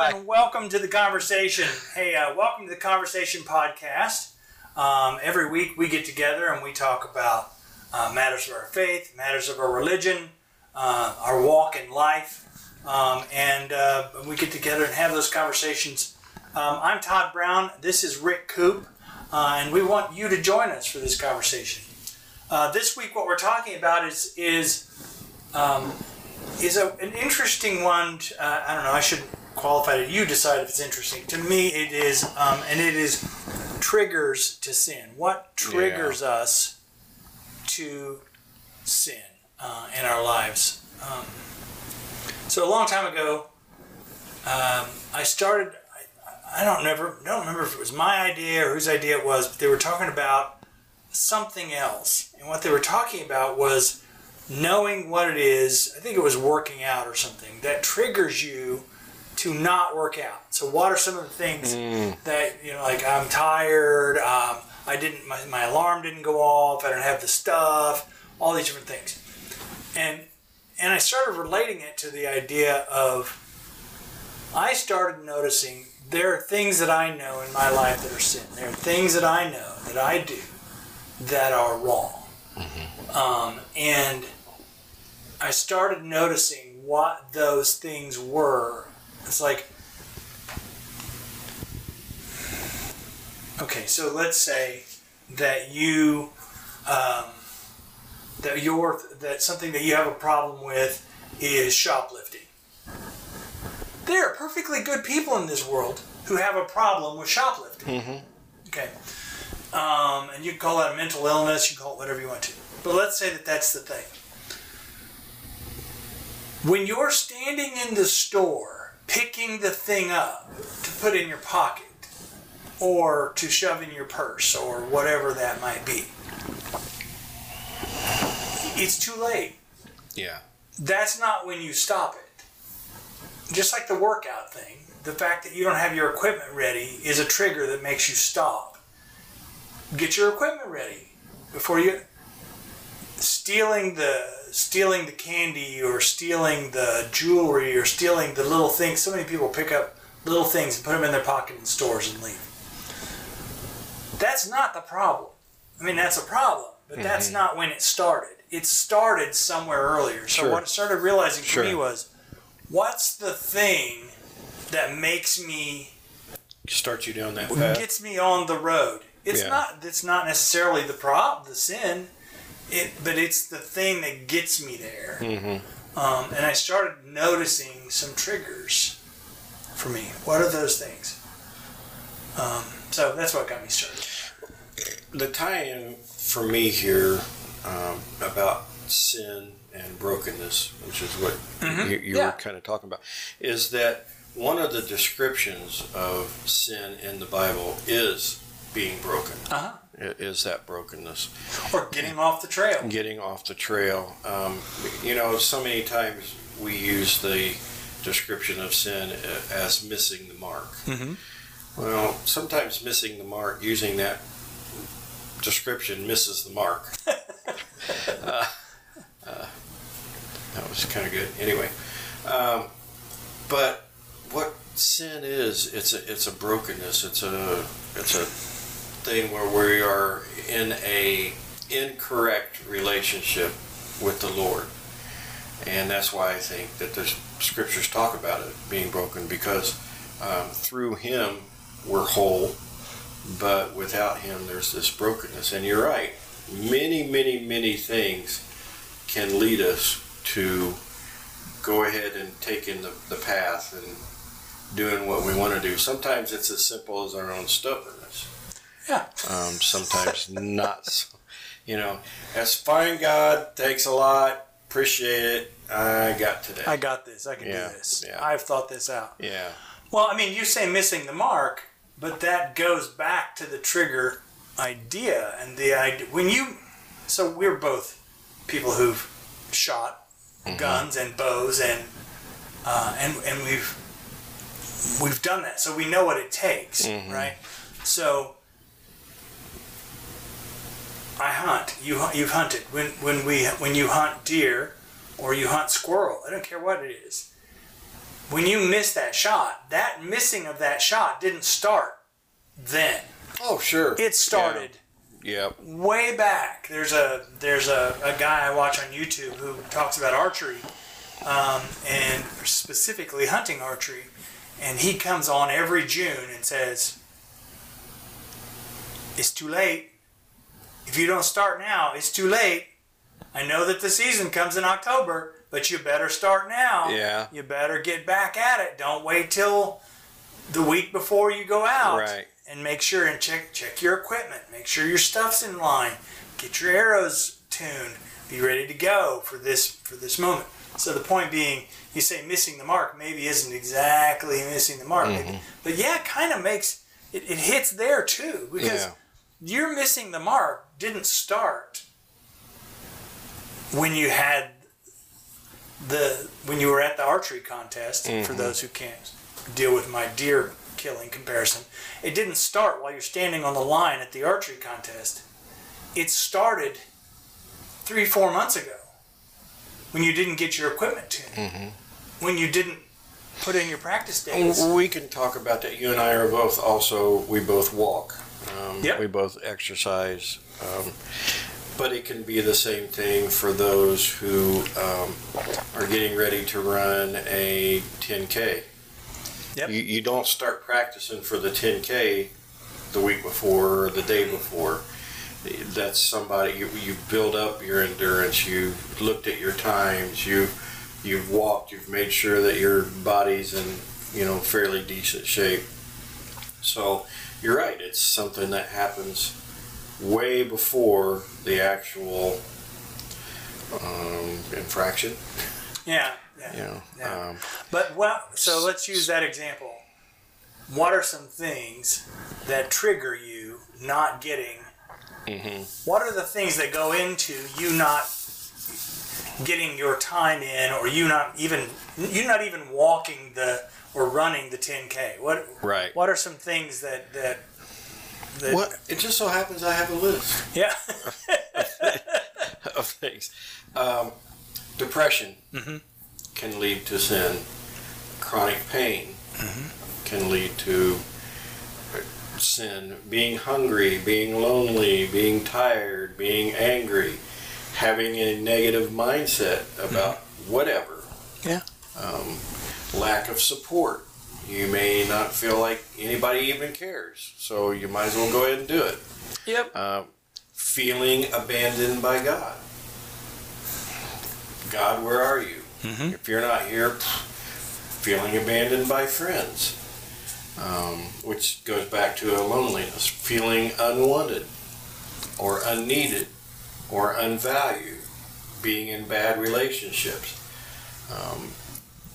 and welcome to the conversation. Hey, uh, welcome to the Conversation Podcast. Um, every week we get together and we talk about uh, matters of our faith, matters of our religion, uh, our walk in life, um, and uh, we get together and have those conversations. Um, I'm Todd Brown. This is Rick Coop, uh, and we want you to join us for this conversation. Uh, this week, what we're talking about is is um, is a, an interesting one. Uh, I don't know. I should qualify it. You decide if it's interesting. To me, it is, um, and it is triggers to sin. What triggers yeah. us to sin uh, in our lives? Um, so a long time ago, um, I started. I, I don't never don't remember if it was my idea or whose idea it was, but they were talking about something else, and what they were talking about was knowing what it is. I think it was working out or something that triggers you to not work out. So what are some of the things mm. that you know, like I'm tired, um, I didn't, my, my alarm didn't go off, I don't have the stuff, all these different things, and and I started relating it to the idea of I started noticing there are things that I know in my life that are sin. There are things that I know that I do that are wrong, mm-hmm. um, and I started noticing what those things were it's like, okay, so let's say that you, um, that your that something that you have a problem with is shoplifting. There are perfectly good people in this world who have a problem with shoplifting. Mm-hmm. Okay, um, and you can call that a mental illness. You can call it whatever you want to. But let's say that that's the thing. When you're standing in the store picking the thing up to put in your pocket or to shove in your purse or whatever that might be. It's too late. Yeah. That's not when you stop it. Just like the workout thing, the fact that you don't have your equipment ready is a trigger that makes you stop. Get your equipment ready before you stealing the stealing the candy or stealing the jewelry or stealing the little things. So many people pick up little things and put them in their pocket in stores and leave. That's not the problem. I mean, that's a problem, but mm-hmm. that's not when it started. It started somewhere earlier. So sure. what I started realizing for sure. me was, what's the thing that makes me start you down that path? Gets me on the road. It's yeah. not. It's not necessarily the prop, the sin it, but it's the thing that gets me there. Mm-hmm. Um, and I started noticing some triggers for me. What are those things? Um, so that's what got me started. The tie-in for me here um, about sin and brokenness, which is what mm-hmm. you, you yeah. were kind of talking about, is that one of the descriptions of sin in the Bible is being broken. Uh-huh is that brokenness. Or getting off the trail. Getting off the trail. Um, you know, so many times we use the description of sin as missing the mark. Mm-hmm. Well, sometimes missing the mark, using that description, misses the mark. uh, uh, that was kind of good. Anyway, um, but what sin is, it's a it's a brokenness. It's a it's a thing where we are in a incorrect relationship with the Lord. And that's why I think that the scriptures talk about it being broken because um, through Him we're whole, but without Him there's this brokenness. And you're right, many, many, many things can lead us to go ahead and take in the, the path and doing what we want to do. Sometimes it's as simple as our own stubbornness. Yeah. Um, sometimes not. So, you know, that's fine. God, thanks a lot. Appreciate it. I got today. I got this. I can yeah, do this. Yeah. I've thought this out. Yeah. Well, I mean, you say missing the mark, but that goes back to the trigger idea and the idea when you. So we're both people who've shot mm-hmm. guns and bows and uh, and and we've we've done that, so we know what it takes, mm-hmm. right? So I hunt. You you've hunted. When when we when you hunt deer, or you hunt squirrel, I don't care what it is. when you miss that shot, that missing of that shot didn't start then. Oh, sure. It started Yeah. way back. There's a there's a, a guy I watch on YouTube who talks about archery, um, and specifically hunting archery, and he comes on every June and says, "It's too late. If you don't start now, it's too late. I know that the season comes in October, but you better start now. Yeah. You better get back at it. Don't wait till the week before you go out." Right. and make sure and check check your equipment. Make sure your stuff's in line. Get your arrows tuned. Be ready to go for this for this moment. So the point being, you say missing the mark maybe isn't exactly missing the mark, maybe- mm-hmm. but yeah, it kind of makes it, it hits there too because Yeah. you're missing the mark didn't start when you had the when you were at the archery contest for mm-hmm. those who can't deal with my deer killing comparison it didn't start while you're standing on the line at the archery contest. It started three four months ago when you didn't get your equipment tuned mm-hmm. when you didn't put in your practice days. And we can talk about that. You and I are both also, we both walk. Um, Yep. We both exercise. Um, but it can be the same thing for those who um, are getting ready to run a 10K. Yep. You, you don't start practicing for the 10K the week before or the day before. That's somebody, you, you build up your endurance, you've looked at your times, you, you've walked, you've made sure that your body's in, you know, fairly decent shape. So you're right, it's something that happens way before the actual um, infraction. yeah yeah You know, Yeah. um, But well, so let's use that example. What are some things that trigger you not getting? Mm-hmm. What are the things that go into you not getting your time in, or you not even you not even walking the or running the 10k? What right. what are some things that that that What? It just so happens I have a list yeah of things. Um, depression Mm-hmm. can lead to sin. Chronic pain Mm-hmm. can lead to sin. Being hungry, being lonely, being tired, being angry, having a negative mindset about whatever. Mm-hmm. Yeah. Um, lack of support. You may not feel like anybody even cares, so you might as well go ahead and do it. Yep. Uh, feeling abandoned by God. God, where are you? Mhm. If you're not here, feeling abandoned by friends, um, which goes back to a loneliness, feeling unwanted or unneeded or unvalued, being in bad relationships. Um,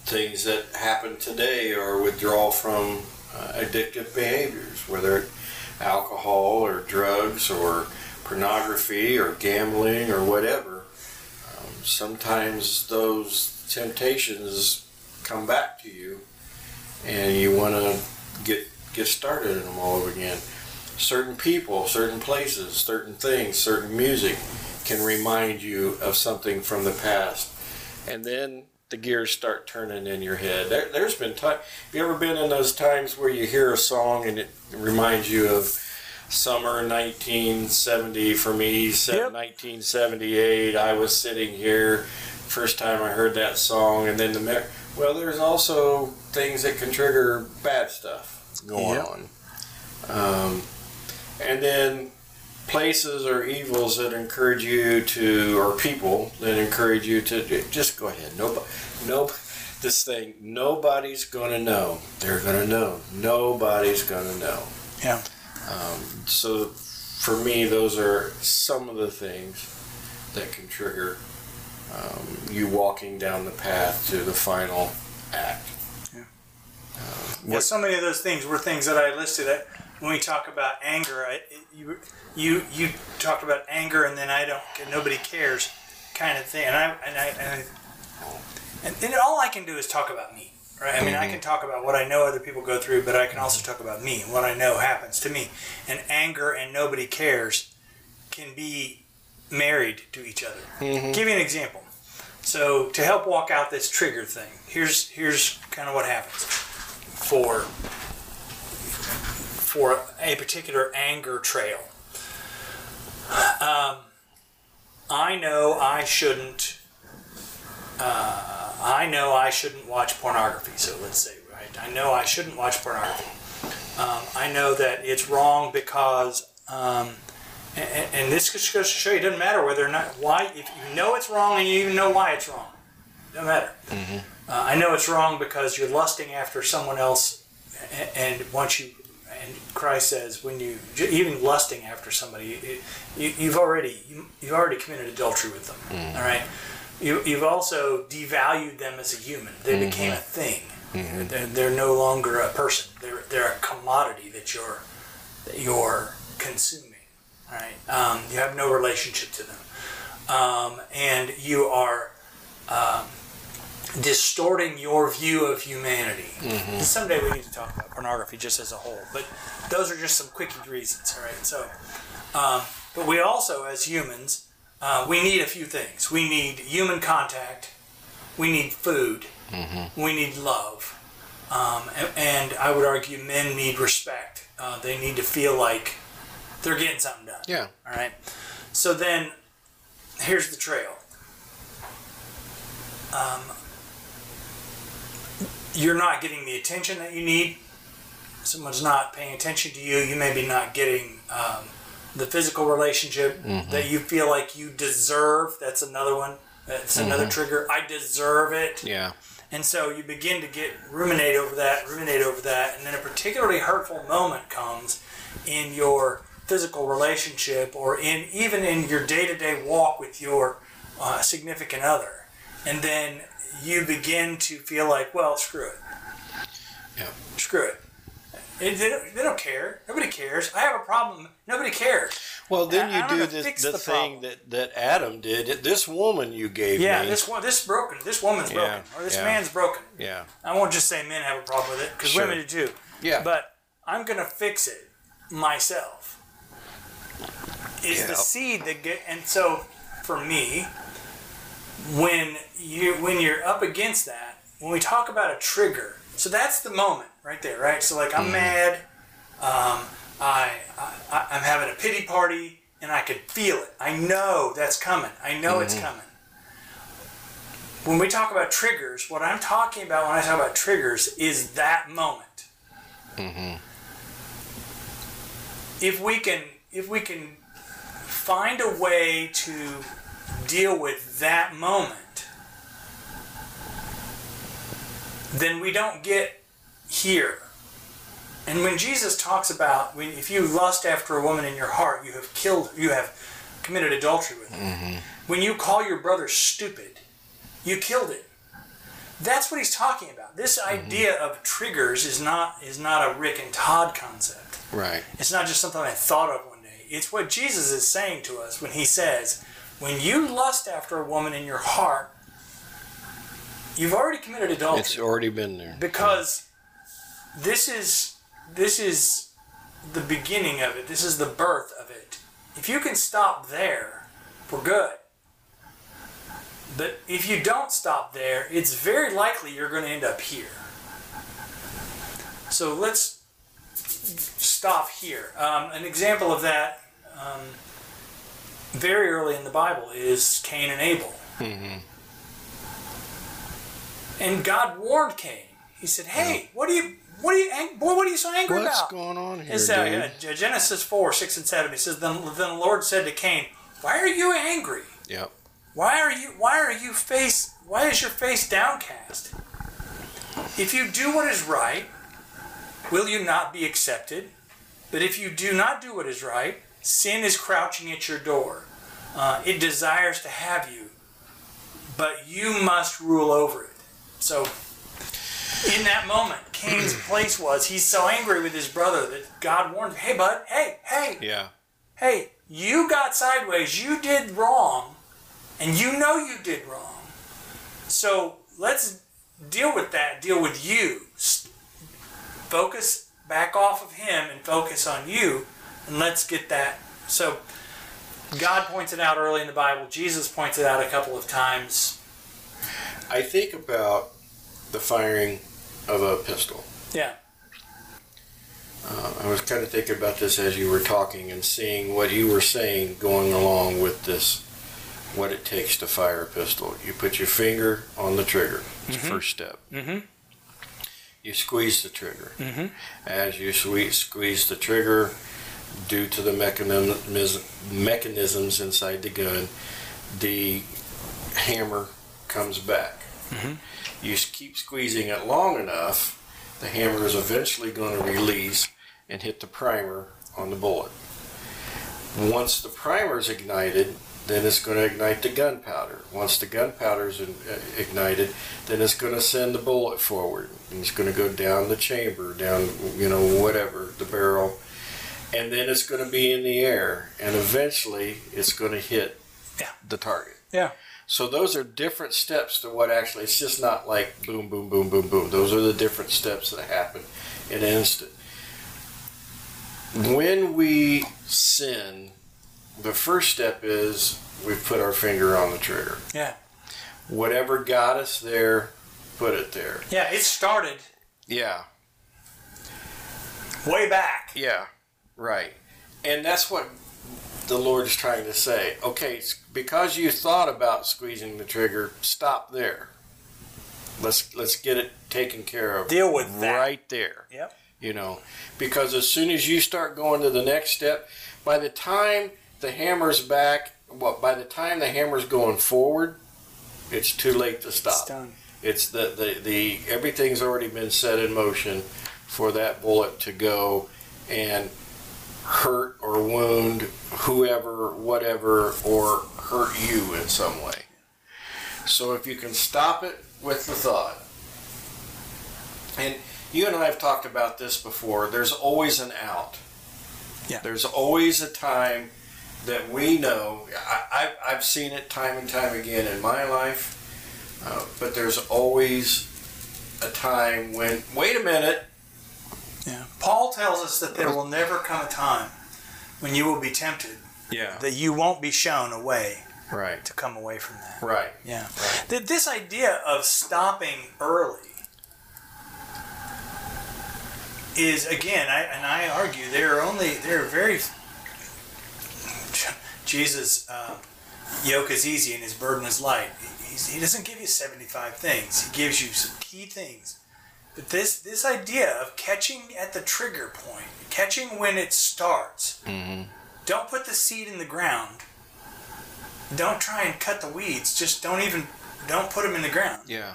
things that happen today are withdrawal from uh, addictive behaviors, whether it alcohol or drugs or pornography or gambling or whatever. Um, sometimes those temptations come back to you and you want to get get started in them all over again. Certain people, certain places, certain things, certain music can remind you of something from the past. And then the gears start turning in your head. There, there's been time. Have you ever been in those times where you hear a song and it reminds you of summer 1970 for me, Yep. 1978? I was sitting here, first time I heard that song, and then the well, there's also things that can trigger bad stuff going Yep. on, um, and then places or evils that encourage you to, or people that encourage you to just go ahead. Nobody, no, this thing, nobody's gonna know. They're gonna know. Nobody's gonna know. Yeah. Um, so, for me, those are some of the things that can trigger um, you walking down the path to the final act. Yeah. Um, so many of those things were things that I listed. At, when we talk about anger, I, you you you talked about anger, and then I don't. Nobody cares, kind of thing. And I and I and, I, and, and all I can do is talk about me, right? I mean, I mm-hmm. can talk about what I know other people go through, but I can also talk about me and what I know happens to me. And anger and nobody cares can be married to each other. Mm-hmm. Give you an example. So to help walk out this trigger thing, here's here's kind of what happens for for a particular anger trail. Um, I know I shouldn't. Uh, I know I shouldn't watch pornography. So let's say, right? I know I shouldn't watch pornography. Um, I know that it's wrong because, um, and, and, this just goes to show you, it doesn't matter whether or not why. If you know it's wrong and you even know why it's wrong, it doesn't matter. Mm-hmm. Uh, I know it's wrong because you're lusting after someone else, and, and once you and Christ says when you even lusting after somebody, it, you, have already you, have already committed adultery with them. Mm. All right, you, you've also devalued them as a human. They mm-hmm. became a thing. Mm-hmm. They're, they're, no longer a person. They're they're a commodity that you're that you're consuming. All right, um, you have no relationship to them, um, and you are. Um, distorting your view of humanity. Mm-hmm. Someday we need to talk about pornography just as a whole, but those are just some quickie reasons, all right? So, um, but we also, as humans, uh, we need a few things. We need human contact, we need food, mm-hmm. we need love, um, and, and, I would argue men need respect. Uh, they need to feel like they're getting something done. Yeah. All right. So then, here's the trail. Um, you're not getting the attention that you need. Someone's not paying attention to you. You may be not getting um, the physical relationship mm-hmm. that you feel like you deserve. That's another one. That's mm-hmm. another trigger. I deserve it. Yeah. And so you begin to get ruminate over that, ruminate over that, and then a particularly hurtful moment comes in your physical relationship or in even in your day-to-day walk with your uh, significant other. And then you begin to feel like, well, screw it. Yeah. Screw it. They don't, they don't care. Nobody cares. I have a problem. Nobody cares. Well, then you do this, the, the thing that, that Adam did. This woman you gave yeah, me. this one, this broken. This woman's yeah, broken, or this yeah. man's broken. Yeah. I won't just say men have a problem with it because sure. women do too. Yeah. But I'm gonna fix it myself. Is yeah. the seed that get and so for me, when you when you're up against that, when we talk about a trigger, so that's the moment right there, right? So like I'm mm. mad, um, I, I I'm having a pity party, and I could feel it. I know that's coming. I know mm-hmm. it's coming. When we talk about triggers, what I'm talking about when I talk about triggers is that moment. Mm-hmm. If we can, if we can find a way to deal with that moment, then we don't get here. And when Jesus talks about when, if you lust after a woman in your heart, you have killed, you have committed adultery with her. Mm-hmm. When you call your brother stupid, you killed him. That's what he's talking about. This mm-hmm. idea of triggers is not is not a Rick and Todd concept. Right. It's not just something I thought of one day. It's what Jesus is saying to us when he says, when you lust after a woman in your heart, you've already committed adultery. It's already been there. Because this is this is the beginning of it. This is the birth of it. If you can stop there, we're good. But if you don't stop there, it's very likely you're going to end up here. So let's stop here. Um, an example of that. Um, very early in the Bible is Cain and Abel. Mm-hmm. And God warned Cain. He said, "Hey, what are you? What are you? Boy, what are you so angry What's about? What's going on here, it's, uh, Genesis four, six, and seven. He says, "Then, then the Lord said to Cain, Why are you angry? Yep. Why are you? Why are you face? Why is your face downcast? If you do what is right, will you not be accepted? But if you do not do what is right, Sin is crouching at your door. Uh, it desires to have you, but you must rule over it. So, in that moment, Cain's place was he's so angry with his brother that God warned him, hey, bud, hey, hey. Yeah. Hey, you got sideways. You did wrong, and you know you did wrong. So, let's deal with that, deal with you. Focus back off of him and focus on you and let's get that. So, God points it out early in the Bible. Jesus points it out a couple of times. I think about the firing of a pistol. Yeah. Uh, I was kind of thinking about this as you were talking and seeing what you were saying going along with this, what it takes to fire a pistol. You put your finger on the trigger, it's the first step. Mm-hmm. You squeeze the trigger. Mm-hmm. As you squeeze, squeeze the trigger, due to the mechanism, mechanisms inside the gun, the hammer comes back. Mhm. You keep squeezing it long enough, the hammer is eventually going to release and hit the primer on the bullet. Once the primer is ignited, then it's going to ignite the gunpowder. Once the gunpowder is uh, ignited, then it's going to send the bullet forward. And it's going to go down the chamber, down, you know, whatever, the barrel. And then it's going to be in the air. And eventually it's going to hit Yeah. the target. Yeah. So those are different steps to what actually, it's just not like boom, boom, boom, boom, boom. Those are the different steps that happen in an instant. When we sin, the first step is we put our finger on the trigger. Yeah. Whatever got us there, put it there. Yeah. It started Yeah, way back. yeah, right. And that's what the Lord is trying to say. Okay, because you thought about squeezing the trigger, stop there. Let's let's get it taken care of. Deal with that. right there. Yep. You know, because as soon as you start going to the next step, by the time the hammer's back, what? By the time the hammer's going forward, it's too late to It's stop. done. It's the, the, the everything's already been set in motion for that bullet to go and hurt or wound whoever, whatever, or hurt you in some way. So if you can stop it with the thought, and you and I have talked about this before, there's always an out. Yeah. There's always a time that we know. I, I've, I've seen it time and time again in my life. Uh, but there's always a time when, wait a minute. Paul tells us that there will never come a time when you will be tempted yeah, that you won't be shown a way right, to come away from that. right, Yeah. Th- This idea of stopping early is again, I, and I argue there are only there are very Jesus' uh, yoke is easy and his burden is light. He's, he doesn't give you seventy five things. He gives you some key things. But this this idea of catching at the trigger point, catching when it starts. mm-hmm. Don't put the seed in the ground. Don't try and cut the weeds. Just don't even don't put them in the ground. yeah,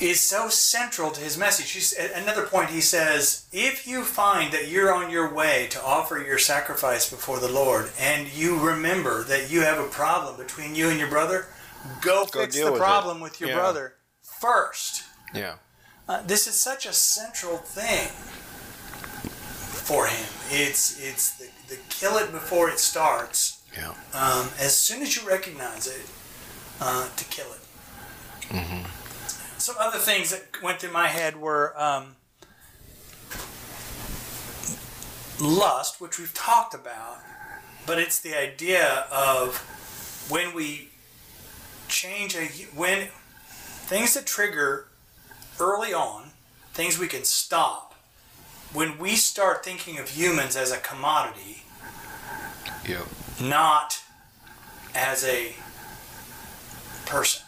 Is so central to his message. He's, at another point, he says, "If you find that you're on your way to offer your sacrifice before the Lord, and you remember that you have a problem between you and your brother, go, Go fix the with problem with your Yeah. brother first. Yeah, Uh, this is such a central thing for him. It's it's the, the kill it before it starts. yeah, Um, as soon as you recognize it, uh, to kill it. mm-hmm. Some other things that went through my head were um, lust, which we've talked about, but it's the idea of when we change a when things that trigger early on, things we can stop. When we start thinking of humans as a commodity, yep, not as a person.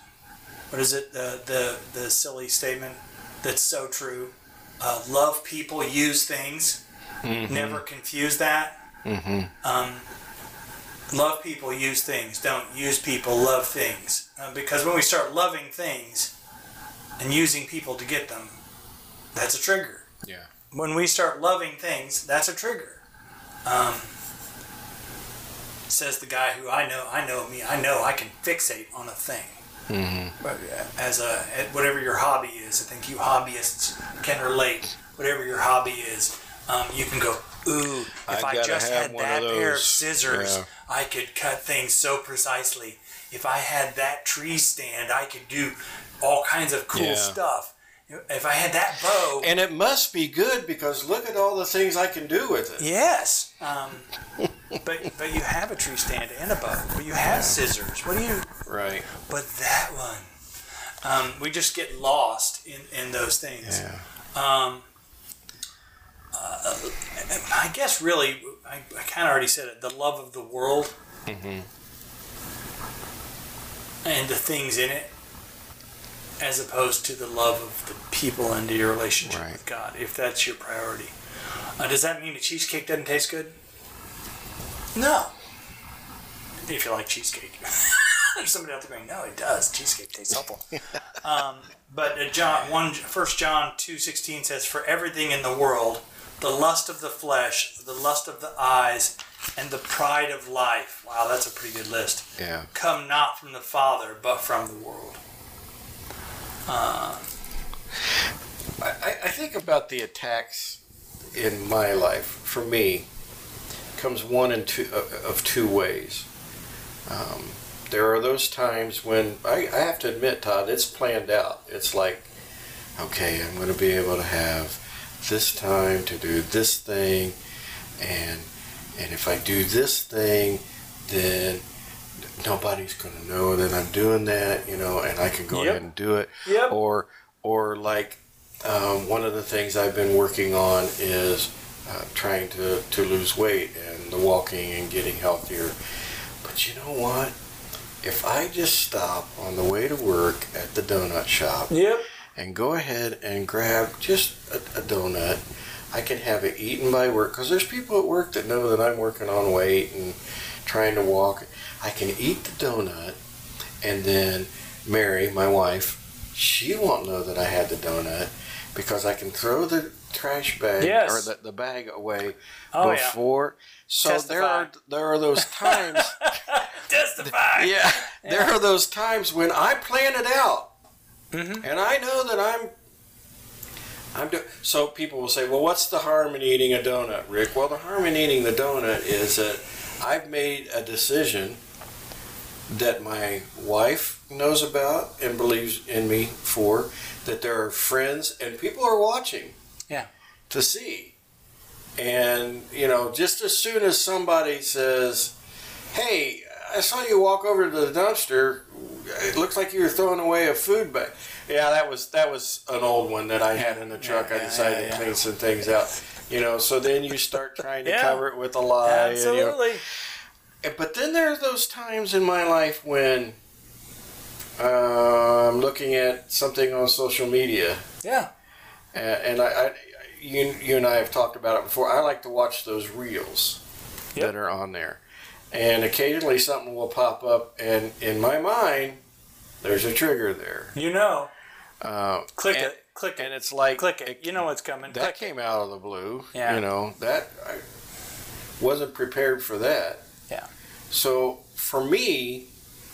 What is it? The the the silly statement that's so true. Uh, love people, use things. mm-hmm. Never confuse that. mm-hmm. Um, love people, use things. Don't use people, love things. Uh, because when we start loving things and using people to get them, that's a trigger. yeah, When we start loving things, that's a trigger. Um, says the guy who I know, I know me, I know I can fixate on a thing. mm-hmm. But as a whatever your hobby is, I think you hobbyists can relate. Whatever your hobby is, um, you can go. Ooh, if I I, just had that of pair of scissors, Yeah. I could cut things so precisely. If I had that tree stand, I could do all kinds of cool Yeah. stuff. If I had that bow, And it must be good because look at all the things I can do with it. yes. Um, but but you have a tree stand and a bow. But you have scissors. What do you? Right. But that one, um, we just get lost in in those things. Yeah. Um, uh, I guess really, I, I kind of already said it. The love of the world Mm-hmm. and the things in it, as opposed to the love of the people and your relationship Right. with God. If that's your priority, uh, does that mean the cheesecake doesn't taste good? No. If you like cheesecake. There's somebody out there going, no, it does. Cheesecake tastes awful. um, but uh, John one First John two sixteen says, "For everything in the world, the lust of the flesh, the lust of the eyes, and the pride of life." Wow, that's a pretty good list. Yeah. Come not from the Father, but from the world. Uh, I, I- think about the attacks in my life. For me, comes one in two uh, of two ways. Um, there are those times when I, I have to admit, Todd, it's planned out. It's like, okay, I'm going to be able to have this time to do this thing, and and if I do this thing, then nobody's going to know that I'm doing that, you know, and I can go Yep. ahead and do it Yep. or or like um, one of the things I've been working on is uh, trying to, to lose weight and the walking and getting healthier. But you know what? If I just stop on the way to work at the donut shop yep. and go ahead and grab just a, a donut, I can have it eaten by work because there's people at work that know that I'm working on weight and trying to walk. I can eat the donut and then Mary, my wife, she won't know that I had the donut because I can throw the trash bag Yes. or the, the bag away Oh yeah. before. So there are there are those times. Testify. yeah, there are those times when I plan it out, Mhm. and I know that I'm. I'm do- so people will say, "Well, what's the harm in eating a donut, Rick?" Well, the harm in eating the donut is that I've made a decision that my wife knows about and believes in me for. That there are friends and people are watching. Yeah. To see, and you know, just as soon as somebody says, "Hey," I saw you walk over to the dumpster. It looks like you were throwing away a food bag. Yeah, that was that was an old one that I had in the truck. Yeah, I decided yeah, to yeah. clean some things out. You know, so then you start trying to cover it with a lie. and, you know. And- But then there are those times in my life when uh, I'm looking at something on social media, Yeah. and I, I you, you and I have talked about it before. I like to watch those reels Yep. that are on there, and occasionally something will pop up, and in my mind, there's a trigger there. You know. Uh, Click and, it. Click and it. it's like Click it. You know what's coming. that Click came out of the blue. Yeah. You know that I wasn't prepared for that. Yeah. So for me,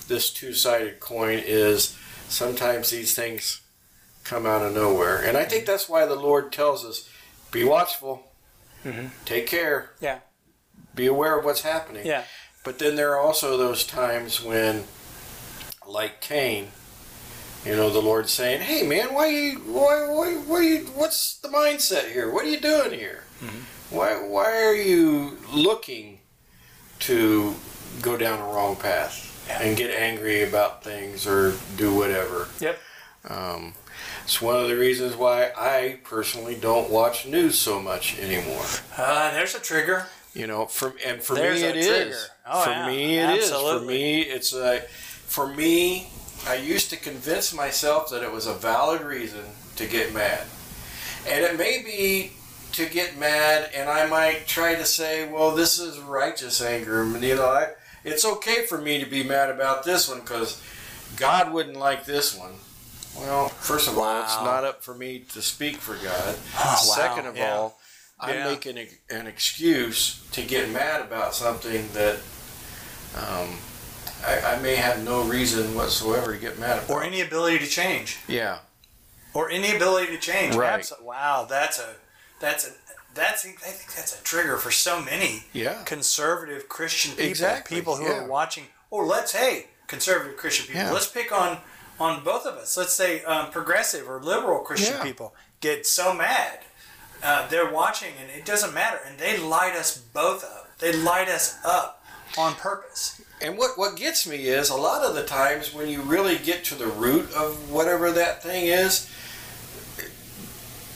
this two-sided coin is sometimes these things come out of nowhere, and I think that's why the Lord tells us, "Be watchful, Mhm. take care, Yeah. be aware of what's happening." Yeah. But then there are also those times when, like Cain, you know, the Lord's saying, "Hey, man, why you, why, why, why you, what's the mindset here? What are you doing here? Mhm. Why, why are you looking to go down a wrong path Yeah. and get angry about things or do whatever?" Yep. Um, it's one of the reasons why I personally don't watch news so much anymore. Uh, there's a trigger. You know, for and for There's me it is. trigger. Oh, for yeah. me it is. For me it's a. For me, I used to convince myself that it was a valid reason to get mad, and it may be to get mad, and I might try to say, well, this is righteous anger. and, You know, I, it's okay for me to be mad about this one because God wouldn't like this one. Well, first of all, it's not up for me to speak for God. Oh, wow. Second of Yeah. all, I'm Yeah. making a, an excuse to get mad about something that um, I, I may have no reason whatsoever to get mad about. Or any ability to change. yeah, Or any ability to change. Right. Abso- wow. That's a. That's a. That's. I think that's a trigger for so many yeah, conservative Christian people. Exactly, People who yeah. are watching. Or let's hey conservative Christian people. Yeah. Let's pick on on both of us. Let's say um, progressive or liberal Christian people get so mad. Uh, they're watching and it doesn't matter, and they light us both up. They light us up on purpose. And what, what gets me is a lot of the times when you really get to the root of whatever that thing is,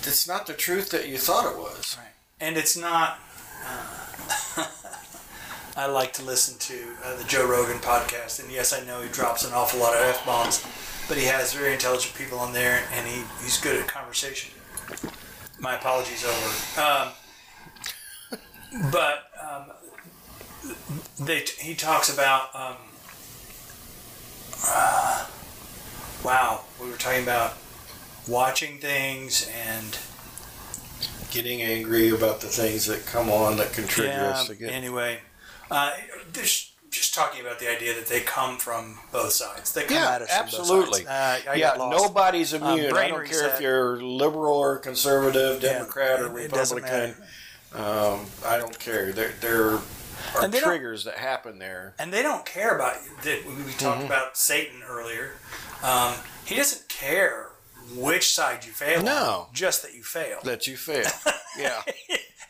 it's not the truth that you thought it was. Right. And it's not. Uh, I like to listen to uh, the Joe Rogan podcast, and yes, I know he drops an awful lot of f bombs, but he has very intelligent people on there, and he, he's good at conversation. My apologies over. Um, but um, they he talks about um, uh, wow, we were talking about watching things and Getting angry about the things that come on that can trigger us to get. Anyway, uh, just talking about the idea that they come from both sides. They come Yeah, at us from absolutely. both sides. Uh, yeah, nobody's immune. I don't care reset. if you're liberal or conservative, Yeah, Democrat or it doesn't Republican. Um, I don't care. There, there are triggers that happen there. and they don't care about that. We, we talked Mm-hmm. about Satan earlier. Um, he doesn't care which side you fail. No. on, just that you fail. That you fail. yeah.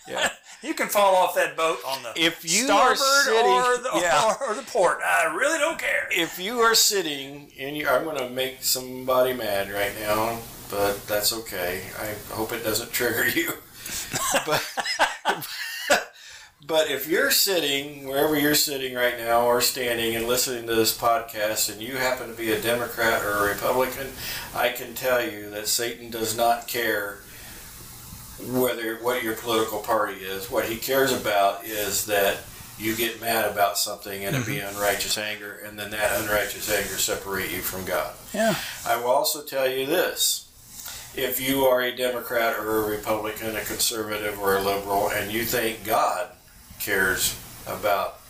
Yeah. You can fall off that boat on the If you starboard sitting- or, the, yeah. or, the port. I really don't care. If you are sitting in your, I'm going to make somebody mad right now, but that's okay. I hope it doesn't trigger you. but, but if you're sitting wherever you're sitting right now or standing and listening to this podcast and you happen to be a Democrat or a Republican, I can tell you that Satan does not care whether what your political party is. What he cares about is that you get mad about something and it be mm-hmm. unrighteous anger, and then that unrighteous anger separate you from God. Yeah. I will also tell you this. If you are a Democrat or a Republican, a conservative or a liberal, and you think God cares about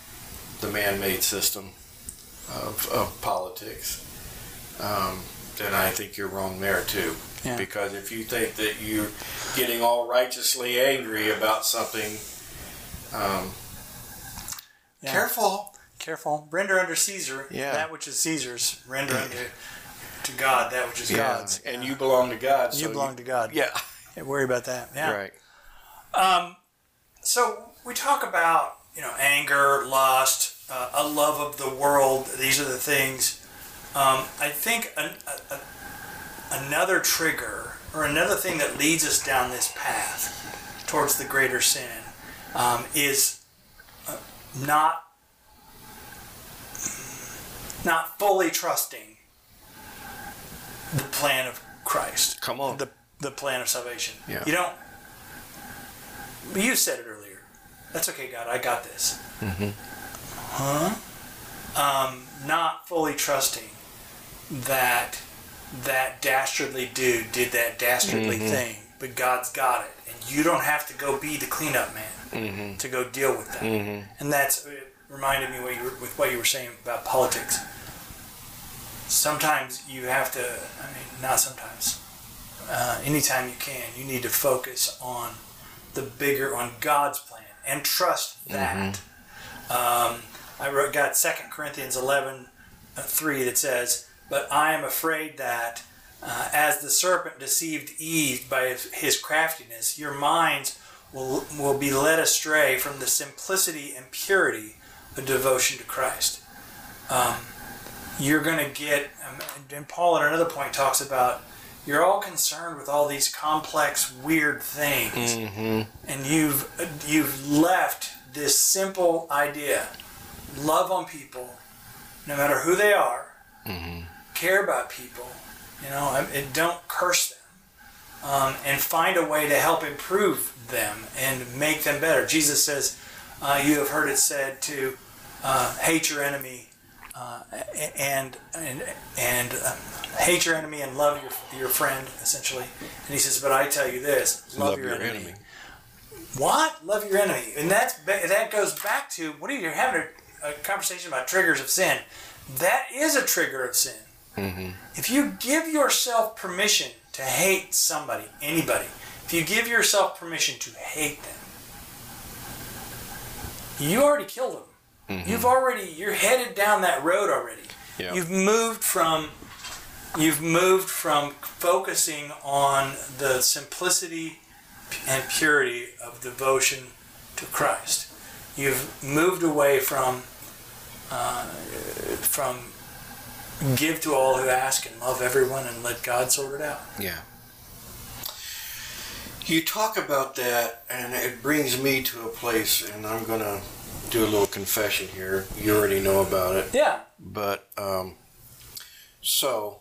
the man made system of, of politics, um, then I think you're wrong there too. Yeah. Because if you think that you're getting all righteously angry about something, um, Yeah. careful. Careful. Render under Caesar Yeah. that which is Caesar's. Render unto to God that which is God's. And you belong to God. You so belong to God. Yeah. Can't worry about that. Yeah. Right. Um, so we talk about you know anger, lust, uh, a love of the world. These are the things. Um, I think an, a, a, another trigger or another thing that leads us down this path towards the greater sin um, is uh, not not fully trusting the plan of Christ Come on. the the plan of salvation. Yeah. You don't. You said it earlier. That's okay, God. I got this. Mm-hmm. Huh? Um, not fully trusting that that dastardly dude did that dastardly Mm-hmm. thing, but God's got it, and you don't have to go be the cleanup man Mm-hmm. to go deal with that. And that's it reminded me what you were, with what you were saying about politics. Sometimes you have to. I mean, not sometimes. Uh, anytime you can, you need to focus on the bigger, on God's plan, and trust that. Um, I wrote, got Second Corinthians 11, uh, 3 that says, But I am afraid that uh, as the serpent deceived Eve by his- his craftiness, your minds will, will be led astray from the simplicity and purity of devotion to Christ. Um, you're going to get, um, and Paul at another point talks about, you're all concerned with all these complex, weird things. Mm-hmm. and you've you've left this simple idea love on people no matter who they are care about people you know and, and don't curse them um, and find a way to help improve them and make them better. Jesus says uh, you have heard it said to uh, hate your enemy uh, and and and um, hate your enemy and love your, your friend essentially and he says but i tell you this love, your, enemy. What? Love your enemy, and that's that goes back to what are you having a, a conversation about triggers of sin? That is a trigger of sin. Mm-hmm. If you give yourself permission to hate somebody, anybody, if you give yourself permission to hate them, you already killed them. You've already you're headed down that road already. Yeah. You've moved from you've moved from focusing on the simplicity and purity of devotion to Christ. you've moved away from uh, from give to all who ask and love everyone and let God sort it out. Yeah. You talk about that, and it brings me to a place, and I'm going to do a little confession here. You already know about it. Yeah. But, um, so,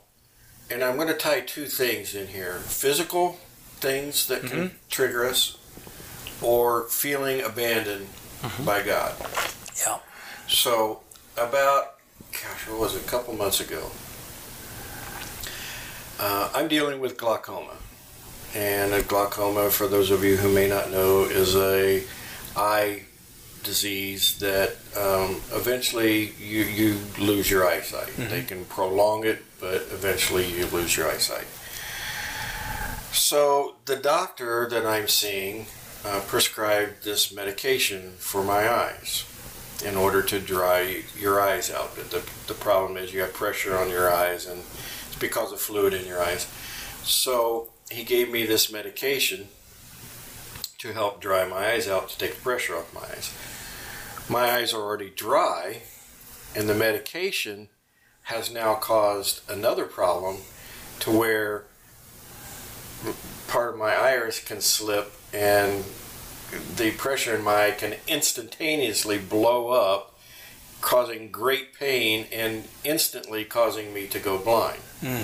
and I'm going to tie two things in here physical things that can trigger us, or feeling abandoned by God. Yeah. So, about, gosh, what was it, a couple months ago, uh, I'm dealing with glaucoma. And a glaucoma, for those of you who may not know, is a eye disease that um, eventually you, you lose your eyesight. They can prolong it, but eventually you lose your eyesight. So the doctor that I'm seeing uh, prescribed this medication for my eyes in order to dry your eyes out. The, the problem is you have pressure on your eyes and it's because of fluid in your eyes. So he gave me this medication to help dry my eyes out to take the pressure off my eyes. My eyes are already dry and the medication has now caused another problem to where part of my iris can slip and the pressure in my eye can instantaneously blow up, causing great pain and instantly causing me to go blind. Hmm.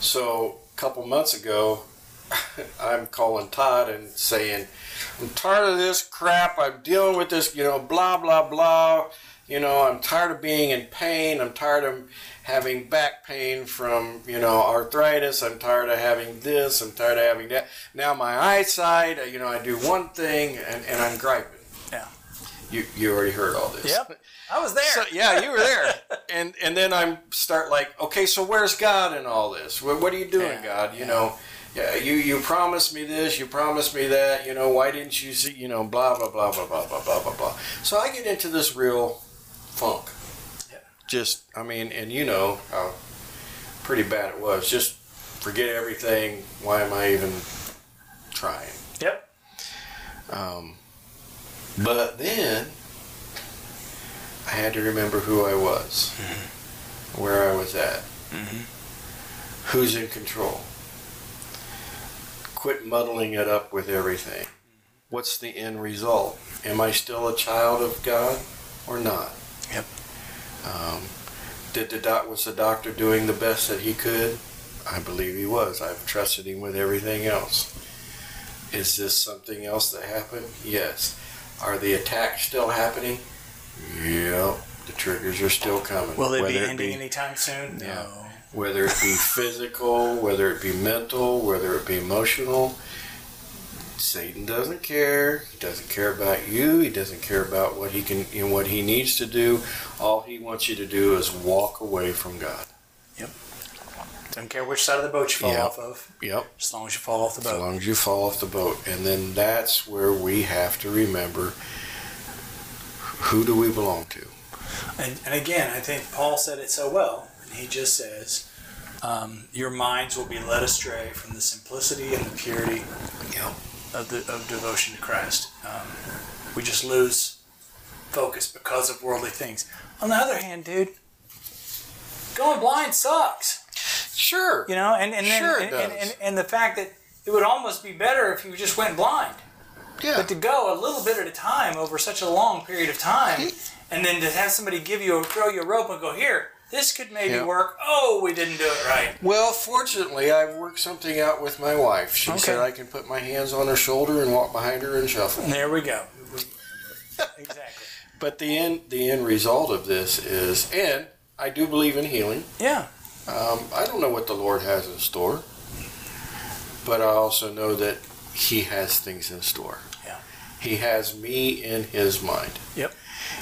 So, a couple months ago, I'm calling Todd and saying, I'm tired of this crap. I'm dealing with this, you know, blah, blah, blah. You know, I'm tired of being in pain. I'm tired of having back pain from, you know, arthritis. I'm tired of having this. I'm tired of having that. Now my eyesight, you know, I do one thing and, and I'm griping. Yeah. You, you already heard all this. Yep. I was there. So, yeah, you were there, and and then I'm start like, okay, so where's God in all this? What, what are you doing, Yeah, God? You yeah. know, yeah, you you promised me this, you promised me that. You know, why didn't you see? You know, blah blah blah blah blah blah blah blah blah. So I get into this real funk. Yeah. Just, I mean, and you know how pretty bad it was. Just forget everything. Why am I even trying? Yep. Um, but then I had to remember who I was, where I was at, who's in control. Quit muddling it up with everything. What's the end result? Am I still a child of God or not? Yep. Um, did the doc was the doctor doing the best that he could? I believe he was. I've trusted him with everything else. Is this something else that happened? Yes. Are the attacks still happening? Yep. The triggers are still coming. Will they be Whether it ending anytime soon? Yeah. No. Whether it be physical, whether it be mental, whether it be emotional. Satan doesn't care. He doesn't care about you. He doesn't care about what he can and what he needs to do. All he wants you to do is walk away from God. Yep. Don't care which side of the boat you fall Yeah. off of, Yep. as long as you fall off the boat. As long as you fall off the boat. And then that's where we have to remember who do we belong to? And, and again, I think Paul said it so well. He just says, um, "Your minds will be led astray from the simplicity and the purity of the of devotion to Christ. Um, we just lose focus because of worldly things. On the other hand, dude, going blind sucks. Sure. You know, and and then Sure and, and, and, and the fact that it would almost be better if you just went blind. Yeah. But to go a little bit at a time over such a long period of time, and then to have somebody give you a throw you a rope and go here, this could maybe Yeah. work. Oh, we didn't do it right. Well, fortunately, I've worked something out with my wife. She Okay. said I can put my hands on her shoulder and walk behind her and shuffle. There we go. exactly. But the end, the end result of this is, and I do believe in healing. Yeah. Um, I don't know what the Lord has in store, but I also know that He has things in store. Yeah. He has me in His mind. Yep.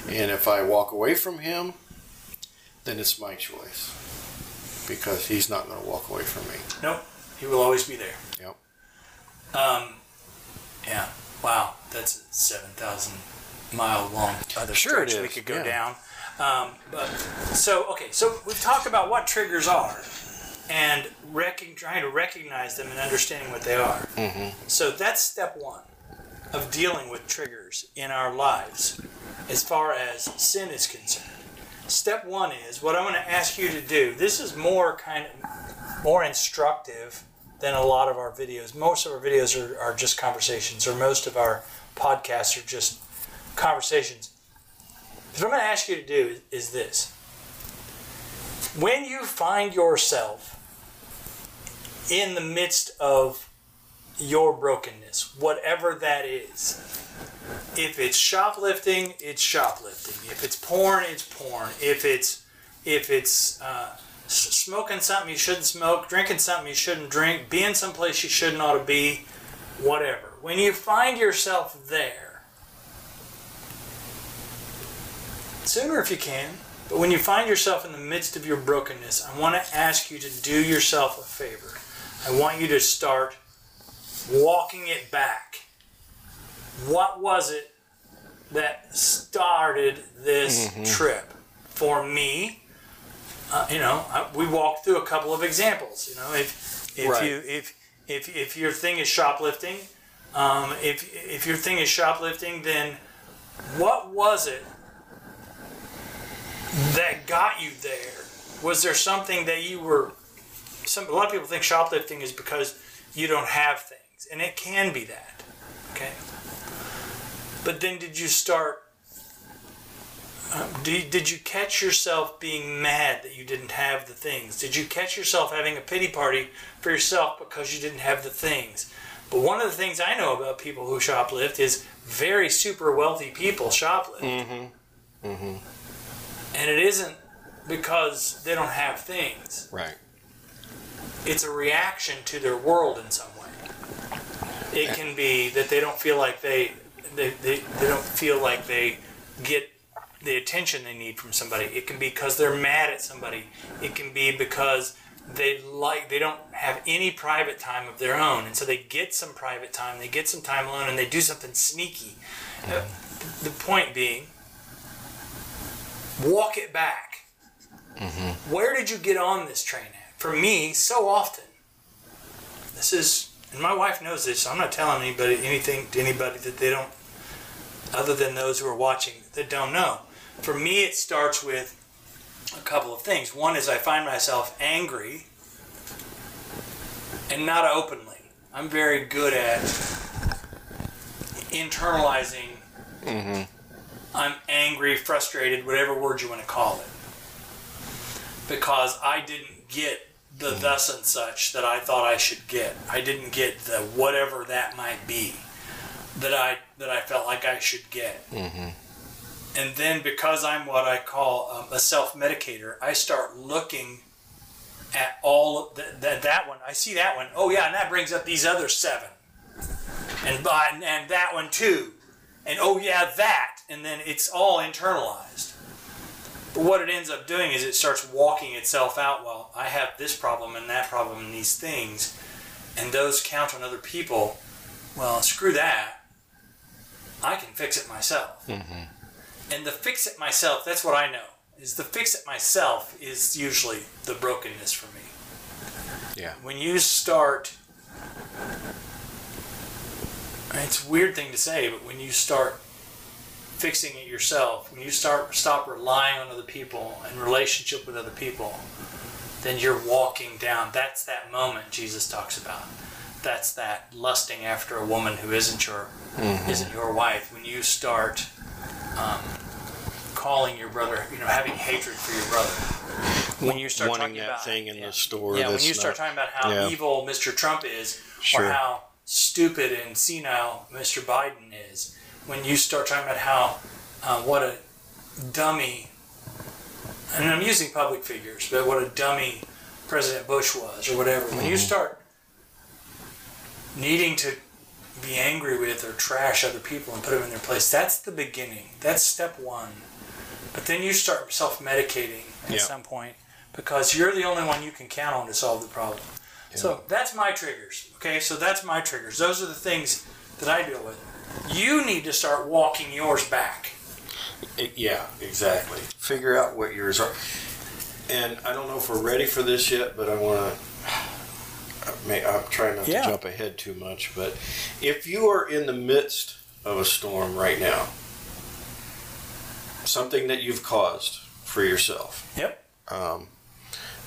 And if I walk away from Him, then it's my choice because He's not going to walk away from me. Nope. He will always be there. Yep. Um. Yeah. Wow. That's a seven thousand mile long other Sure stretch we could go yeah. down. Um, but so okay, so we've talked about what triggers are, and rec- trying to recognize them and understanding what they are. Mm-hmm. So that's step one of dealing with triggers in our lives. as far as sin is concerned. Step one is what I'm going to ask you to do. This is more kind of more instructive than a lot of our videos. Most of our videos are, are just conversations, or most of our podcasts are just conversations. What I'm going to ask you to do is, is this. When you find yourself in the midst of your brokenness, whatever that is, if it's shoplifting, it's shoplifting. If it's porn, it's porn. If it's if it's uh, smoking something you shouldn't smoke, drinking something you shouldn't drink, being someplace you shouldn't ought to be, whatever. When you find yourself there, sooner if you can, but when you find yourself in the midst of your brokenness, I want to ask you to do yourself a favor. I want you to start walking it back. What was it that started this mm-hmm. trip? For me, uh, you know, I, we walked through a couple of examples. You know, if if right. you if if if your thing is shoplifting, um, if if your thing is shoplifting, then what was it that got you there? Was there something that you were? Some a lot of people think shoplifting is because you don't have things, and it can be that. Okay. But then, did you start um, did, did you catch yourself being mad that you didn't have the things? Did you catch yourself having a pity party for yourself because you didn't have the things? But one of the things I know about people who shoplift is very super wealthy people shoplift. Mm-hmm. Mm-hmm. And it isn't because they don't have things. Right. It's a reaction to their world in some way. It can be that they don't feel like they they, they, they don't feel like they get the attention they need from somebody. It can be because they're mad at somebody. It can be because they like they don't have any private time of their own, and so they get some private time. They get some time alone, and they do something sneaky. Uh, the point being, walk it back. Mm-hmm. Where did you get on this train at? For me, so often, this is, and my wife knows this. So I'm not telling anybody anything to anybody that they don't, other than those who are watching that don't know for me, it starts with a couple of things. One is I find myself angry and not openly. I'm very good at internalizing. Mm-hmm. I'm angry, frustrated, whatever word you want to call it. Because I didn't get the mm-hmm. thus and such that I thought I should get. I didn't get the whatever that might be that I that I felt like I should get. Mm-hmm and then because I'm what I call um, a self medicator, I start looking at all of the, the, that one. I see that one. Oh yeah, and that brings up these other seven, and and, and that one too, and oh yeah that, and then it's all internalized. But what it ends up doing is it starts walking itself out. Well, I have this problem and that problem and these things, and those count on other people. Well, screw that. I can fix it myself. Mm-hmm. And the fix it myself, that's what I know. Is the fix it myself is usually the brokenness for me. Yeah. When you start it's a weird thing to say, but when you start fixing it yourself, when you start stop relying on other people and relationship with other people, then you're walking down. That's that moment Jesus talks about. That's that lusting after a woman who isn't your mm-hmm. isn't your wife. When you start um, calling your brother, you know, having hatred for your brother. When you start wanting talking that about thing in yeah, the store, yeah, when you start not, talking about how yeah. evil Mr. Trump is, sure. or how stupid and senile Mr. Biden is, when you start talking about how uh, what a dummy, and I'm using public figures, but what a dummy President Bush was, or whatever. When mm-hmm. you start needing to be angry with or trash other people and put them in their place. That's the beginning. That's step one. But then you start self medicating at yep. some point because you're the only one you can count on to solve the problem. Yep. So that's my triggers. Okay, so that's my triggers. Those are the things that I deal with. You need to start walking yours back. It, yeah, exactly. Figure out what yours are. And I don't know if we're ready for this yet, but I want to I'm trying not yeah. to jump ahead too much, but if you are in the midst of a storm right now, something that you've caused for yourself. Yep. Um,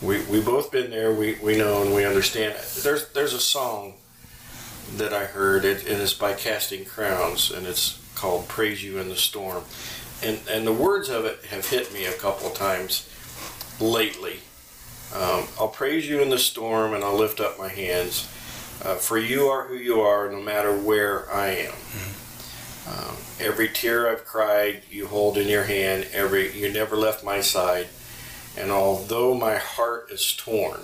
we we both been there. We, we know and we understand. There's there's a song that I heard. It, it is by Casting Crowns, and it's called "Praise You in the Storm." And and the words of it have hit me a couple times lately. Um, I'll praise you in the storm, and I'll lift up my hands. Uh, for you are who you are, no matter where I am. Um, every tear I've cried, you hold in your hand. Every you never left my side. And although my heart is torn,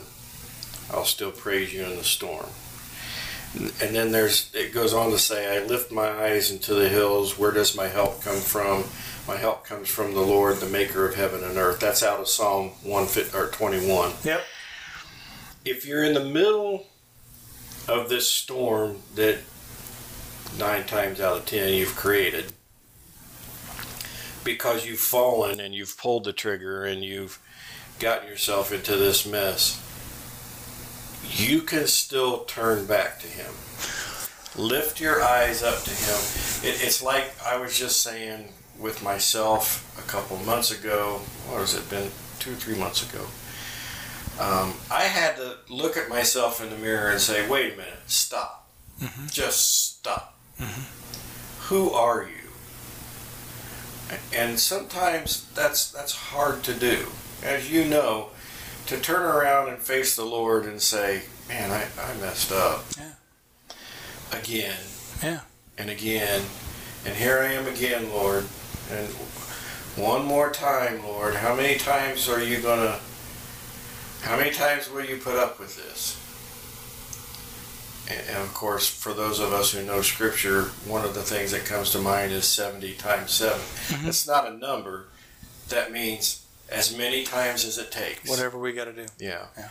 I'll still praise you in the storm. And then there's it goes on to say, I lift my eyes into the hills. Where does my help come from? My help comes from the Lord, the Maker of heaven and earth. That's out of Psalm one or twenty one. Yep. If you're in the middle of this storm that nine times out of ten you've created because you've fallen and you've pulled the trigger and you've gotten yourself into this mess, you can still turn back to Him. Lift your eyes up to Him. It, it's like I was just saying with myself a couple months ago. What has it been? Two or three months ago. Um, I had to look at myself in the mirror and say, wait a minute, stop. Mm-hmm. Just stop. Mm-hmm. Who are you? And sometimes that's that's hard to do as you know, to turn around and face the Lord and say, man, I, I messed up. Yeah. Again. Yeah. And again. And here I am again, Lord. And one more time, Lord. How many times are you going to, how many times will you put up with this? And, and of course, for those of us who know Scripture, one of the things that comes to mind is 70 times 7. Mm-hmm. It's not a number. That means as many times as it takes. Whatever we got to do. Yeah. yeah.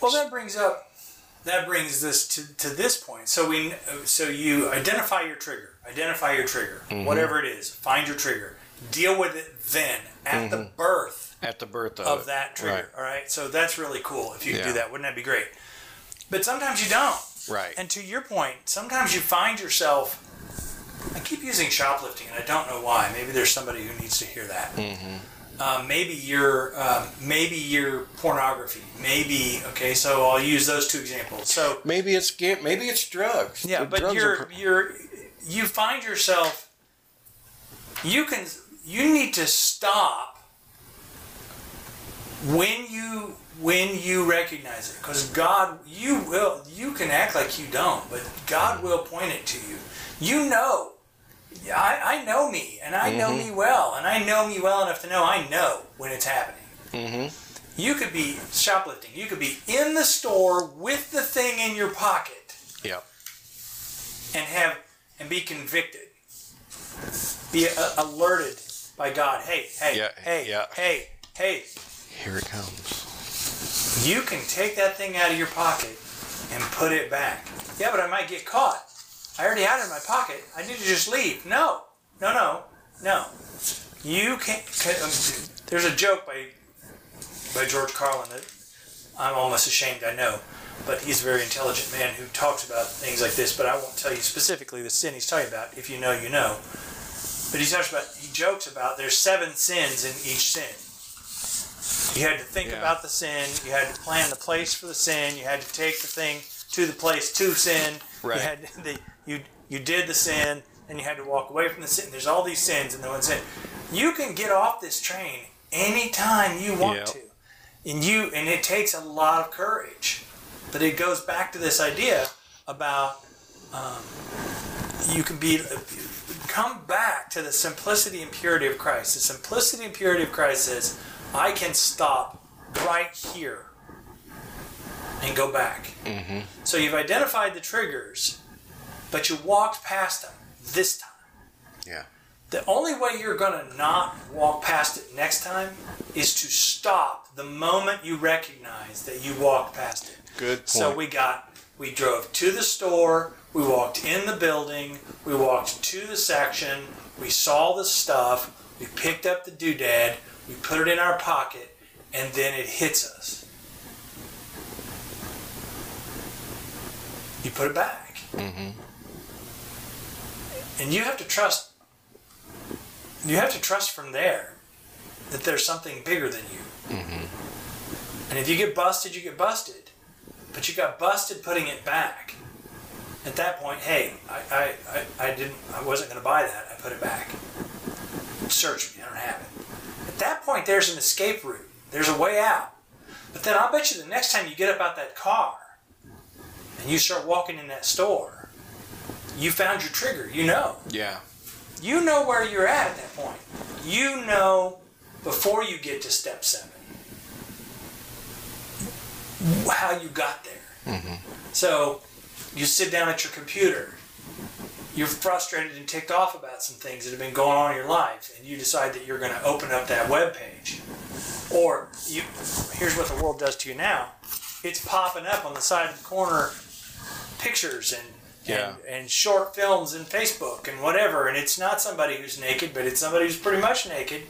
Well, that brings up that brings this to, to this point. So we so you identify your trigger, identify your trigger, mm-hmm. whatever it is, find your trigger, deal with it then at mm-hmm. the birth at the birth of, of that trigger. Right. All right. So that's really cool. If you yeah. do that, wouldn't that be great? But sometimes you don't. Right. And to your point, sometimes you find yourself. I keep using shoplifting, and I don't know why. Maybe there's somebody who needs to hear that. Mm-hmm um, maybe your um, maybe your pornography maybe okay so i'll use those two examples so maybe it's maybe it's drugs yeah the but drugs you're you're you find yourself you can you need to stop when you when you recognize it because god you will you can act like you don't but god will point it to you you know I, I know me, and I mm-hmm. know me well, and I know me well enough to know I know when it's happening. Mm-hmm. You could be shoplifting. You could be in the store with the thing in your pocket. Yeah. And have and be convicted. Be uh, alerted by God. Hey, hey, yeah, hey, yeah. hey, hey. Here it comes. You can take that thing out of your pocket and put it back. Yeah, but I might get caught. I already had it in my pocket. I need to just leave. No, no, no, no. You can't. Um, there's a joke by by George Carlin that I'm almost ashamed I know, but he's a very intelligent man who talks about things like this. But I won't tell you specifically the sin he's talking about. If you know, you know. But he talks about he jokes about there's seven sins in each sin. You had to think yeah. about the sin. You had to plan the place for the sin. You had to take the thing to the place to sin. Right. You had the you you did the sin and you had to walk away from the sin. There's all these sins and no one sin. you can get off this train anytime you want yep. to, and you and it takes a lot of courage. But it goes back to this idea about um, you can be come back to the simplicity and purity of Christ. The simplicity and purity of Christ says, I can stop right here and go back. Mm-hmm. So you've identified the triggers but you walked past them this time. Yeah. The only way you're going to not walk past it next time is to stop the moment you recognize that you walked past it. Good point. So we got, we drove to the store, we walked in the building, we walked to the section, we saw the stuff, we picked up the doodad, we put it in our pocket, and then it hits us. You put it back. Mm-hmm and you have to trust you have to trust from there that there's something bigger than you. Mm-hmm. And if you get busted, you get busted. But you got busted putting it back. At that point, hey, I, I, I, I didn't I wasn't gonna buy that. I put it back. Search me, I don't have it. At that point there's an escape route. There's a way out. But then I'll bet you the next time you get up out that car and you start walking in that store, you found your trigger. You know. Yeah. You know where you're at at that point. You know before you get to step seven how you got there. Mm-hmm. So you sit down at your computer. You're frustrated and ticked off about some things that have been going on in your life, and you decide that you're going to open up that web page. Or you, here's what the world does to you now. It's popping up on the side of the corner pictures and Yeah. and, and short films and Facebook and whatever, and it's not somebody who's naked, but it's somebody who's pretty much naked.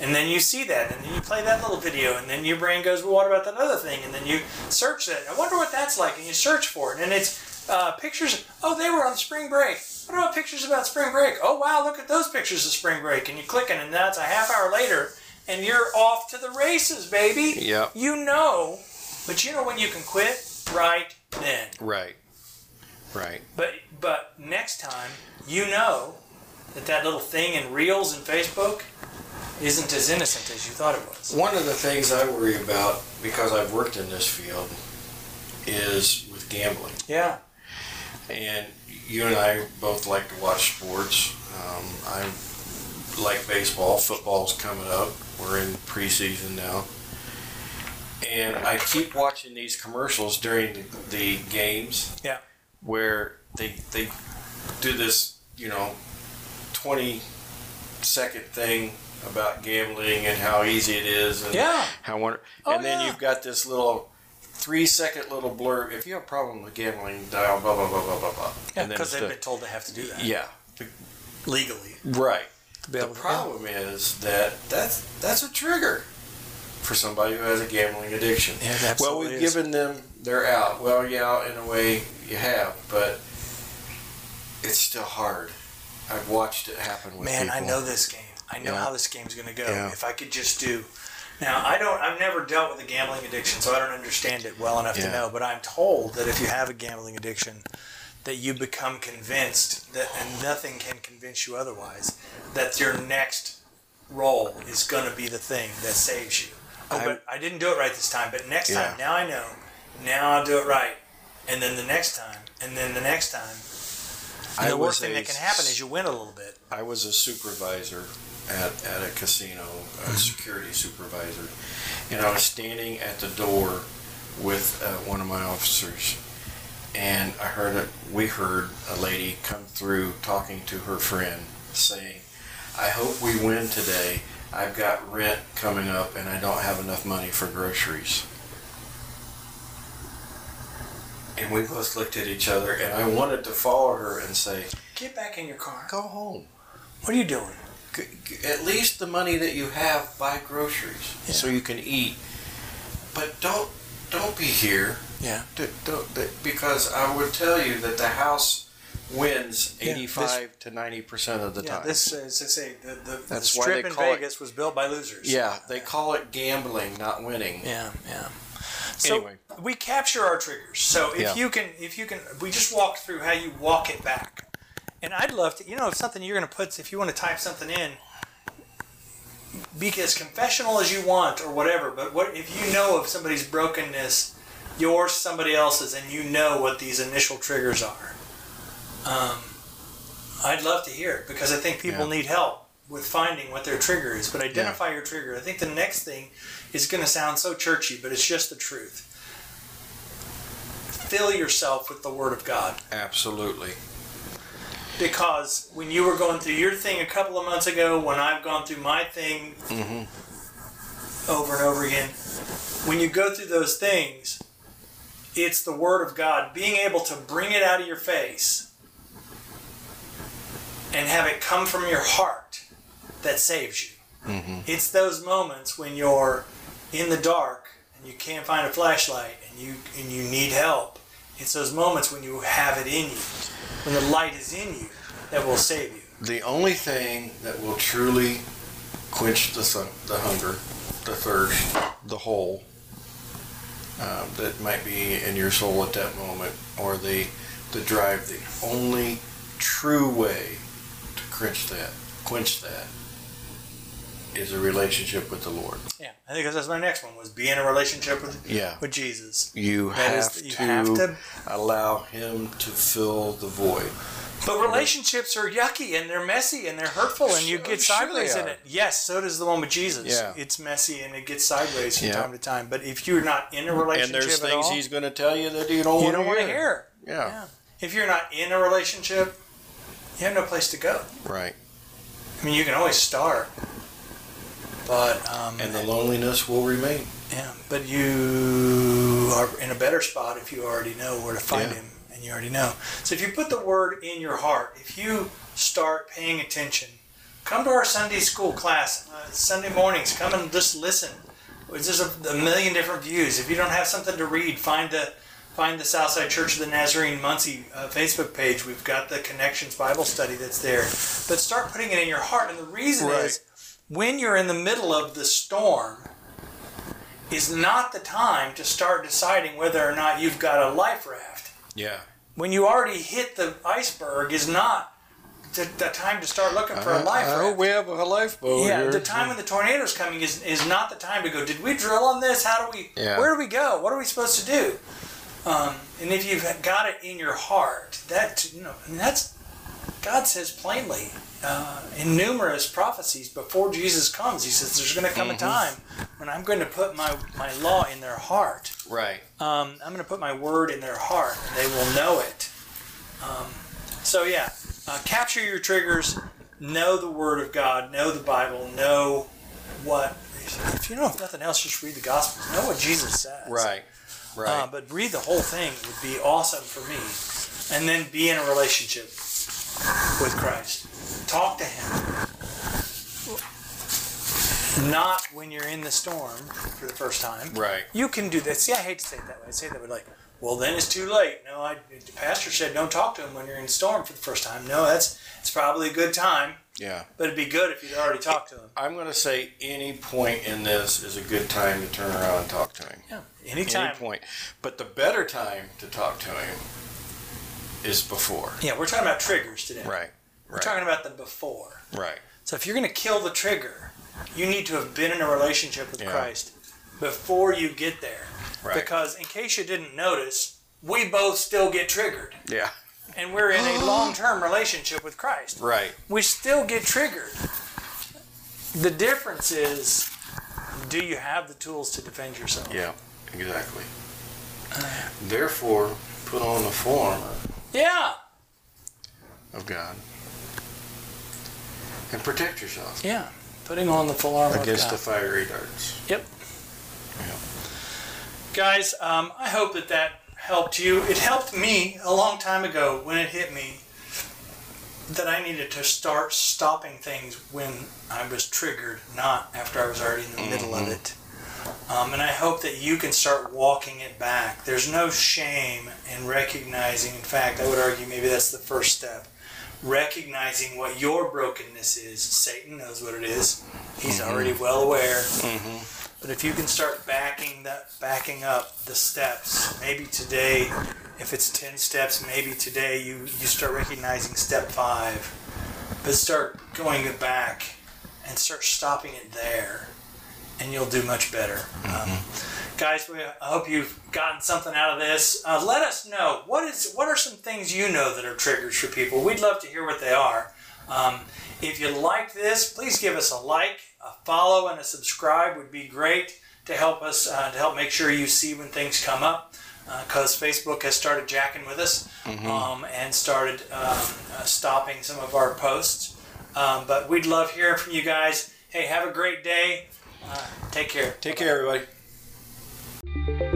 And then you see that, and then you play that little video, and then your brain goes, "Well, what about that other thing?" And then you search that. I wonder what that's like, and you search for it, and it's uh, pictures. Oh, they were on spring break. What about pictures about spring break? Oh, wow, look at those pictures of spring break, and you click it, and that's a half hour later, and you're off to the races, baby. Yep. You know, but you know when you can quit right then. Right. Right. But but next time you know that that little thing in Reels and Facebook isn't as innocent as you thought it was. One of the things I worry about because I've worked in this field is with gambling. Yeah. And you and I both like to watch sports. Um, I like baseball. Football's coming up. We're in preseason now. And I keep watching these commercials during the, the games. Yeah. Where they they do this, you know, twenty second thing about gambling and how easy it is and Yeah. how wonder Oh, and then yeah. you've got this little three second little blurb. If you have a problem with gambling, dial blah blah blah blah blah blah. Yeah, because they've the- been told they have to do that yeah, legally. right. To The to- problem is that that's that's a trigger for somebody who has a gambling addiction. Yeah, well, we've is. given them they're out. Well, yeah, in a way you have, but it's still hard. I've watched it happen with Man, I know this game. I know Yeah. how this game's going to go. Yeah. If I could just do. Now, I don't. I've never dealt with a gambling addiction, so I don't understand it well enough to know. But I'm told that if you have a gambling addiction, that you become convinced that, and nothing can convince you otherwise, that your next roll is going to be the thing that saves you. Oh, I- but I didn't do it right this time. But next Yeah. time, now I know. Now I'll do it right. And then the next time, and then the next time. And I the worst thing a that can happen is you win a little bit. I was a supervisor at, at a casino, a security supervisor, and I was standing at the door with uh, one of my officers, and I heard it. We heard a lady come through talking to her friend, saying, "I hope we win today. I've got rent coming up, and I don't have enough money for groceries." And we both looked at each other, and I wanted to follow her and say, Get back in your car. "Go home." What are you doing? At least the money that you have buy groceries so you can eat but don't don't be here Yeah. D- don't, because i would tell you that the house wins Yeah, 85 to 90 percent of the Yeah, time this is to say the, the, the That's why strip they in call it- Vegas was built by losers. yeah they call it gambling not winning Yeah, yeah. So Anyway. we capture our triggers. So if Yeah. you can, if you can, we just walked through how you walk it back. And I'd love to, you know, if something you're going to put, if you want to type something in, be as confessional as you want or whatever. But what if you know of somebody's brokenness, yours, somebody else's, and you know what these initial triggers are? Um, I'd love to hear it because I think people Yeah. need help with finding what their trigger is. But identify your trigger. I think the next thing is going to sound so churchy, but it's just the truth. Fill yourself with the Word of God. absolutely Because when you were going through your thing a couple of months ago, when I've gone through my thing mm-hmm. over and over again, when you go through those things, it's the Word of God being able to bring it out of your face and have it come from your heart that saves you. Mm-hmm. It's those moments when you're in the dark and you can't find a flashlight and you and you need help. It's those moments when you have it in you, when the light is in you, that will save you. the only thing that will truly quench the sun, the hunger, the thirst, the hole uh, that might be in your soul at that moment, or the the drive. The only true way to quench that, quench that, is a relationship with the Lord. Yeah, I think that's my next one was be in a relationship with Yeah. with Jesus. You have, is- you to have to- allow Him to fill the void. But relationships are yucky and they're messy and they're hurtful and you get sure sideways in it. Yes, so does the one with Jesus. Yeah. It's messy and it gets sideways from Yeah. time to time. But if you're not in a relationship And there's things all, He's going to tell you that you don't you want don't to want to hear. hear. Yeah. Yeah. If you're not in a relationship, you have no place to go. right. I mean, you can always start, but um, And the loneliness will remain. yeah, but you are in a better spot if you already know where to find Yeah. him, and you already know. So if you put the word in your heart, if you start paying attention, come to our Sunday school class uh, Sunday mornings. Come and just listen. There's a, a million different views. If you don't have something to read, find the find the Southside Church of the Nazarene Muncie uh, Facebook page. We've got the Connections Bible study that's there. But start putting it in your heart. And the reason Right. is when you're in the middle of the storm is not the time to start deciding whether or not you've got a life raft. Yeah. When you already hit the iceberg is not the, the time to start looking for a life I raft. hope we have a lifeboat Yeah, here. the time when the tornado's coming is, is not the time to go. Did we drill on this? How do we? Yeah. Where do we go? What are we supposed to do? Um, and if you've got it in your heart, that you know, and that's God says plainly uh, in numerous prophecies before Jesus comes. He says there's going to come a time when I'm going to put my my law in their heart. Right. Um, I'm going to put my word in their heart, and they will know it. Um, so yeah, uh, capture your triggers. Know the Word of God. Know the Bible. Know what. If you know if nothing else, just read the Gospels. Know what Jesus says. Right. Right. Uh, but read the whole thing would be awesome for me. And then be in a relationship with Christ. Talk to Him. Not when you're in the storm for the first time. right. You can do this. See, I hate to say it that way. I say that way like, well, then it's too late. No, I, the pastor said don't talk to him when you're in the storm for the first time. No, that's it's probably a good time, Yeah. but it'd be good if you'd already talked to him. I'm going to say any point in this is a good time to turn around and talk to him. Yeah, anytime. Any point. But the better time to talk to him is before. Yeah, we're talking about triggers today. Right. We're talking about the before. right. So if you're going to kill the trigger, you need to have been in a relationship with Yeah. Christ before you get there. Right. Because in case you didn't notice, we both still get triggered. Yeah. And we're in a long-term relationship with Christ. Right. We still get triggered. The difference is do you have the tools to defend yourself? Yeah. Exactly. Therefore, put on the form Yeah. of God and protect yourself Yeah. Putting on the full armor against the fiery darts. Yep. Yeah. Guys, um, I hope that that helped you. It helped me a long time ago when it hit me that I needed to start stopping things when I was triggered, not after I was already in the middle of it. Um, and I hope that you can start walking it back. There's no shame in recognizing, in fact, I would argue maybe that's the first step. Recognizing what your brokenness is. Satan knows what it is. He's already well aware. But if you can start backing that, backing up the steps, maybe today, if it's ten steps, maybe today you you start recognizing step five, but start going it back and start stopping it there, and you'll do much better. Um, guys, we, I hope you've gotten something out of this. Uh, let us know what is what are some things you know that are triggers for people. We'd love to hear what they are. Um, if you like this, please give us a like, a follow, and a subscribe would be great to help us uh, to help make sure you see when things come up. Because Facebook has started jacking with us um, and started um, uh, stopping some of our posts. Um, but we'd love hearing from you guys. Hey, have a great day. Right. Take care. Take Bye. care, everybody.